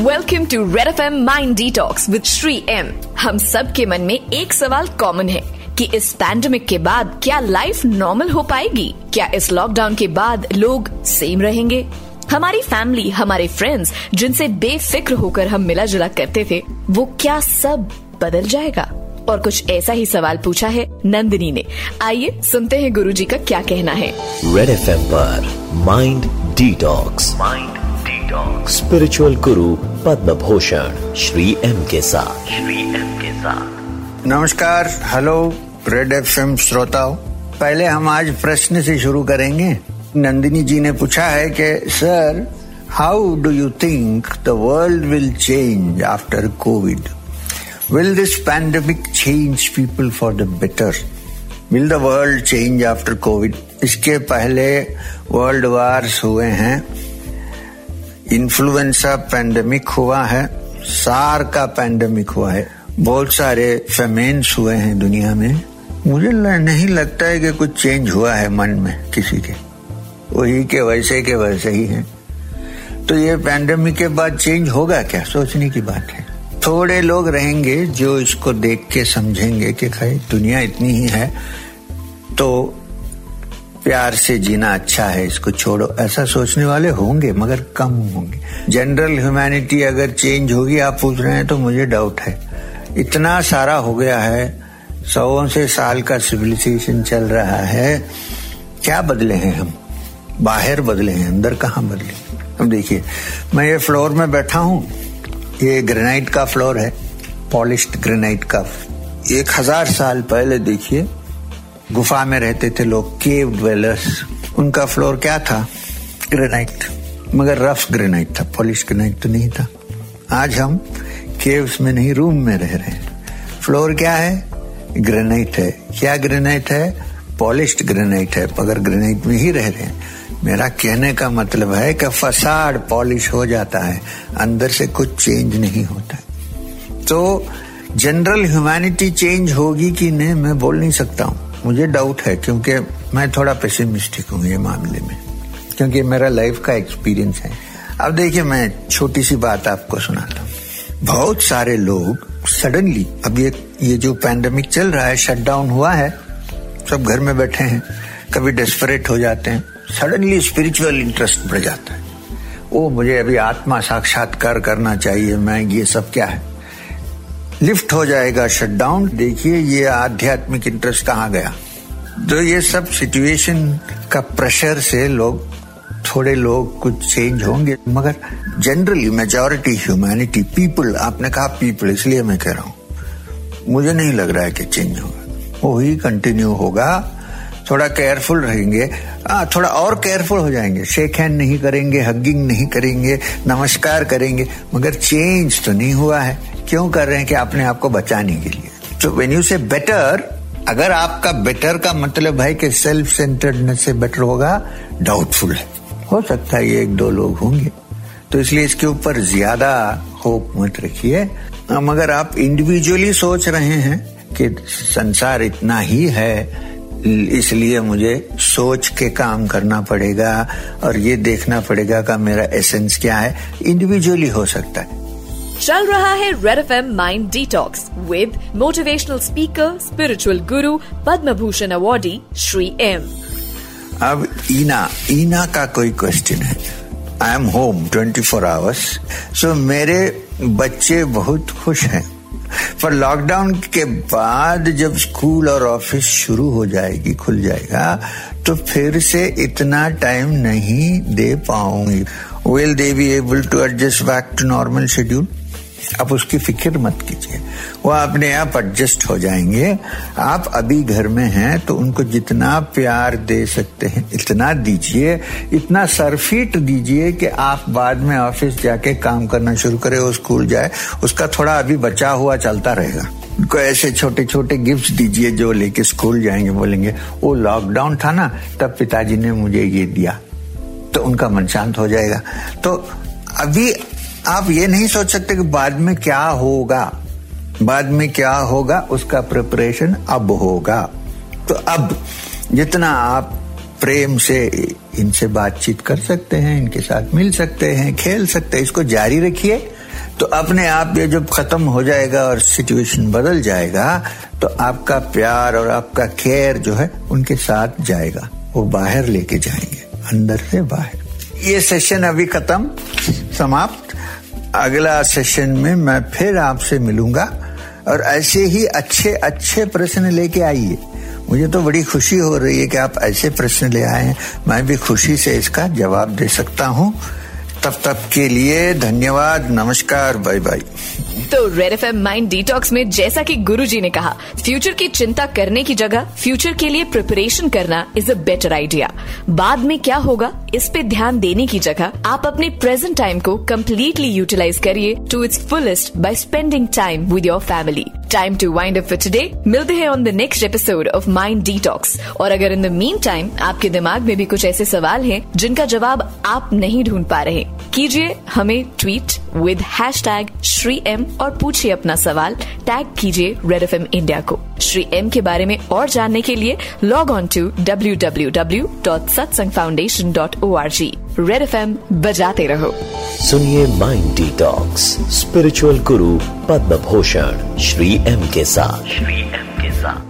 Welcome to Red F M mind detox with Shri M हम सब के मन में एक सवाल कॉमन है कि इस पैंडमिक के बाद क्या लाइफ नॉर्मल हो पाएगी? क्या इस लॉकडाउन के बाद लोग सेम रहेंगे? हमारी फैमिली हमारे फ्रेंड्स जिनसे बेफिक्र होकर हम मिला जुला करते थे वो क्या सब बदल जाएगा? और कुछ ऐसा ही सवाल पूछा है नंदिनी ने। आइए सुनते हैं गुरुजी का क्या कहना है। रेड एफ़ पर mind detox mind detox spiritual guru Padma Bhushan Shri M के साथ श्री एम के साथ नमस्कार हेलो रेड एफ़ एम श्रोताओं। पहले हम आज प्रश्न से शुरू करेंगे। नंदिनी जी ने पूछा है कि sir how do you think the world will change after Covid will this pandemic change people for the better will the world change after Covid इसके पहले वर्ल्ड वार्स हुए हैं। इन्फ्लुएंसा पैंडमिक हुआ है सार का पैंडमिक हुआ है। बहुत सारे फेमेन्स हुए हैं दुनिया में। मुझे नहीं लगता है कि कुछ चेंज हुआ है मन में किसी के। वही के वैसे के वैसे ही हैं। तो ये पैंडमिक के बाद चेंज होगा क्या? सोचने की बात है। थोड़े लोग रहेंगे जो इसको देख के समझेंगे कि भाई दुनिया इतनी ही है। तो प्यार से जीना अच्छा है, इसको छोड़ो। ऐसा सोचने वाले होंगे, मगर कम होंगे। जनरल ह्यूमैनिटी अगर चेंज होगी, आप पूछ रहे हैं तो मुझे डाउट है। इतना सारा हो गया है सौ से साल का सिविलाइजेशन चल रहा है। क्या बदले हैं हम? बाहर बदले हैं, अंदर कहाँ बदले अब देखिए, मैं ये फ्लोर में बैठा हूँ। ये ग्रेनाइट का फ्लोर है पॉलिश्ड ग्रेनाइट का। एक हज़ार साल पहले देखिए गुफा में रहते थे लोग केव ड्वेलर्स उनका फ्लोर क्या था? ग्रेनाइट मगर रफ ग्रेनाइट था पॉलिश ग्रेनाइट तो नहीं था। आज हम केव्स में नहीं रूम में रह रहे हैं। फ्लोर क्या है? ग्रेनाइट है। क्या ग्रेनाइट है? पॉलिश्ड ग्रेनाइट है। मगर ग्रेनाइट में ही रह रहे हैं। मेरा कहने का मतलब है कि फसाड पॉलिश हो जाता है। अंदर से कुछ चेंज नहीं होता तो जनरल ह्यूमैनिटी चेंज होगी कि नहीं, मैं बोल नहीं सकता हूँ। मुझे डाउट है क्योंकि मैं थोड़ा पेसिमिस्टिक हूँ ये मामले में, क्योंकि मेरा लाइफ का एक्सपीरियंस है। अब देखिए, मैं छोटी सी बात आपको सुनाता हूँ। बहुत सारे लोग सडनली अब ये ये जो पैंडमिक चल रहा है शटडाउन हुआ है, सब घर में बैठे हैं, कभी डेस्परेट हो जाते हैं सडनली स्पिरिचुअल इंटरेस्ट बढ़ जाता है। वो मुझे अभी आत्मा साक्षात्कार करना चाहिए, मैं ये सब क्या है? लिफ्ट हो जाएगा शटडाउन देखिए ये आध्यात्मिक इंटरेस्ट कहाँ गया? तो ये सब सिचुएशन का प्रेशर से लोग थोड़े लोग कुछ चेंज होंगे। मगर जनरली मेजोरिटी ह्यूमैनिटी पीपल आपने कहा पीपल इसलिए मैं कह रहा हूँ। मुझे नहीं लग रहा है कि चेंज होगा। वो ही कंटिन्यू होगा। थोड़ा केयरफुल रहेंगे। आ, हाँ, थोड़ा और केयरफुल हो जाएँगे। शेक हैंड नहीं करेंगे हगिंग नहीं करेंगे नमस्कार करेंगे। मगर चेंज तो नहीं हुआ है। क्यों कर रहे हैं कि अपने आप को बचाने के लिए? तो वेन यू से बेटर अगर आपका बेटर का मतलब है कि सेल्फ सेंटर्डनेस से बेटर होगा डाउटफुल है। हो सकता है ये एक दो लोग होंगे। तो इसलिए इसके ऊपर ज़्यादा होप मत रखिए। मगर आप इंडिविजुअली सोच रहे हैं कि संसार इतना ही है, इसलिए मुझे सोच के काम करना पड़ेगा और ये देखना पड़ेगा का मेरा एसेंस क्या है। इंडिविजुअली हो सकता है। चल रहा है Red F M mind detox with motivational speaker spiritual guru Padma Bhushan awardee Shri M अब ईना ईना का कोई क्वेश्चन है। I am home twenty four hours so मेरे बच्चे बहुत खुश हैं। पर लॉकडाउन के बाद जब स्कूल और ऑफ़िस शुरू हो जाएगी, खुल जाएगा तो फिर से इतना टाइम नहीं दे पाऊँगी। Will they be able to adjust back to normal schedule आप उसकी फ़िक्र मत कीजिए। वो अपने आप एडजस्ट हो जाएँगे। आप अभी घर में हैं तो उनको जितना प्यार दे सकते हैं, इतना दीजिए। इतना सरफिट दीजिए कि आप बाद में ऑफ़िस जाके काम करना शुरू करें, वो स्कूल जाए, उसका थोड़ा अभी बचा हुआ चलता रहेगा। उनको ऐसे छोटे छोटे गिफ्ट दीजिए जो लेके स्कूल जाएँगे, बोलेंगे वो लॉकडाउन था ना, तब पिताजी ने मुझे ये दिया। तो उनका मन शांत हो जाएगा। तो अभी आप ये नहीं सोच सकते कि बाद में क्या होगा। बाद में क्या होगा, उसका प्रिपरेशन अब होगा। तो अब जितना आप प्रेम से इनसे बातचीत कर सकते हैं, इनके साथ मिल सकते हैं, खेल सकते हैं, इसको जारी रखिए। तो अपने आप ये जब खत्म हो जाएगा और सिचुएशन बदल जाएगा तो आपका प्यार और आपका केयर जो है, उनके साथ जाएगा। वो बाहर लेके जाएँगे, अंदर से बाहर। ये सेशन अभी खत्म, समाप्त। अगला सेशन में मैं फिर आपसे मिलूँगा और ऐसे ही अच्छे अच्छे प्रश्न लेके आइए। मुझे तो बड़ी खुशी हो रही है कि आप ऐसे प्रश्न ले आए हैं। मैं भी खुशी से इसका जवाब दे सकता हूँ। तब तक के लिए धन्यवाद, नमस्कार बाय बाय तो Red F M mind detox में जैसा कि गुरुजी ने कहा फ्यूचर की चिंता करने की जगह फ्यूचर के लिए प्रिपरेशन करना इज़ अ बेटर आइडिया बाद में क्या होगा? इस पे ध्यान देने की जगह आप अपने प्रेजेंट टाइम को कम्प्लीटली यूटिलाइज करिए to its fullest by spending time with your family time to wind up for today मिलते हैं on the next episode of mind detox और अगर इन द मीन टाइम आपके दिमाग में भी कुछ ऐसे सवाल हैं, जिनका जवाब आप नहीं ढूंढ पा रहे कीजिए हमें tweet with hashtag Shri M और पूछिए अपना सवाल. टैग कीजिए रेड एफ़ एम इंडिया को. श्री एम के बारे में और जानने के लिए log on to W W W dot Satsang foundation dot O R G Red F M बजाते रहो. सुनिए माइंड डिटॉक्स स्पिरिचुअल गुरु पद्म भूषण श्री एम के साथ. श्री एम के साथ.